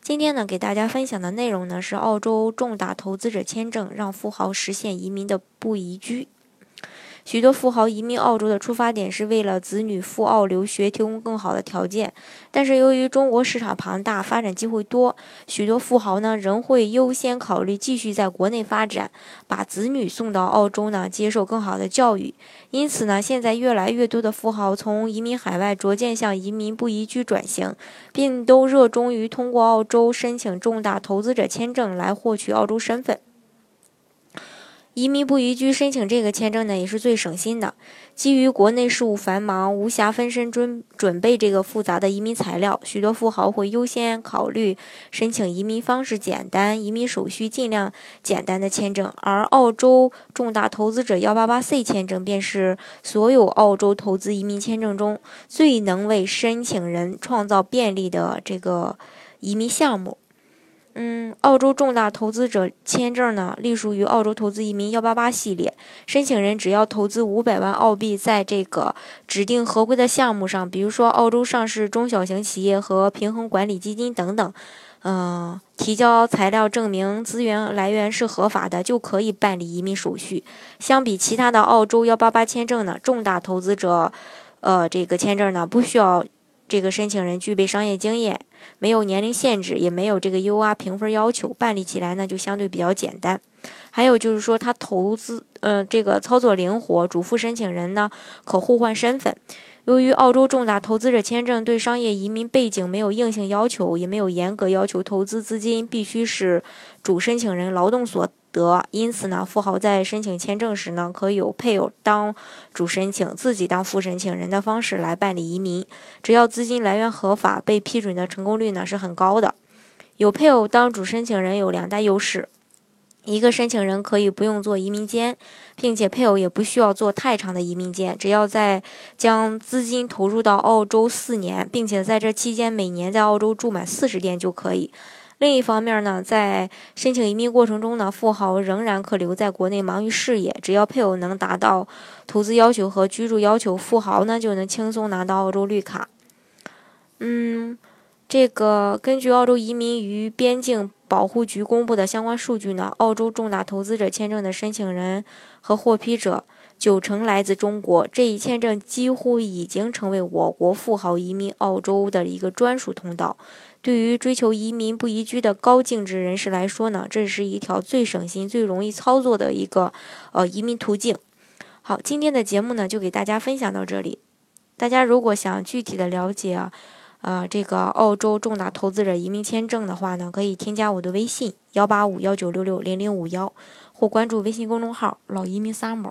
今天呢，给大家分享的内容呢是澳洲重大投资者签证让富豪实现移民的不宜居。许多富豪移民澳洲的出发点是为了子女赴澳留学提供更好的条件，但是由于中国市场庞大、发展机会多，许多富豪呢仍会优先考虑继续在国内发展，把子女送到澳洲呢接受更好的教育。因此呢，现在越来越多的富豪从移民海外逐渐向移民不宜居转型，并都热衷于通过澳洲申请重大投资者签证来获取澳洲身份。移民不移居申请这个签证呢，也是最省心的。基于国内事务繁忙，无暇分身准准备这个复杂的移民材料，许多富豪会优先考虑申请移民方式简单、移民手续尽量简单的签证。而澳洲重大投资者幺八八 C 签证，便是所有澳洲投资移民签证中最能为申请人创造便利的这个移民项目。嗯，澳洲重大投资者签证呢，隶属于澳洲投资移民幺八八系列。申请人只要投资五百万澳币在这个指定合规的项目上，比如说澳洲上市中小型企业和平衡管理基金等等，嗯，提交材料证明资源来源是合法的，就可以办理移民手续。相比其他的澳洲幺八八签证呢，重大投资者，呃，这个签证呢，不需要这个申请人具备商业经验。没有年龄限制，也没有这个 U R 评分要求，办理起来呢就相对比较简单。还有就是说，它投资，呃，这个操作灵活，主副申请人呢可互换身份。由于澳洲重大投资者签证对商业移民背景没有硬性要求，也没有严格要求投资资金必须是主申请人劳动所。得，因此呢，富豪在申请签证时呢，可以有配偶当主申请，自己当副申请人的方式来办理移民。只要资金来源合法，被批准的成功率呢是很高的。有配偶当主申请人有两大优势：一个申请人可以不用做移民监，并且配偶也不需要做太长的移民监，只要在将资金投入到澳洲四年，并且在这期间每年在澳洲住满四十天就可以。另一方面呢，在申请移民过程中呢，富豪仍然可留在国内忙于事业。只要配偶能达到投资要求和居住要求，富豪呢就能轻松拿到澳洲绿卡。嗯，这个根据澳洲移民与边境保护局公布的相关数据呢，澳洲重大投资者签证的申请人和获批者九成来自中国。这一签证几乎已经成为我国富豪移民澳洲的一个专属通道。对于追求移民不宜居的高净值人士来说呢，这是一条最省心、最容易操作的一个呃移民途径。好，今天的节目呢就给大家分享到这里。大家如果想具体的了解啊，呃这个澳洲重大投资者移民签证的话呢，可以添加我的微信幺八五幺九六六零零五幺，或关注微信公众号“老移民 summer”，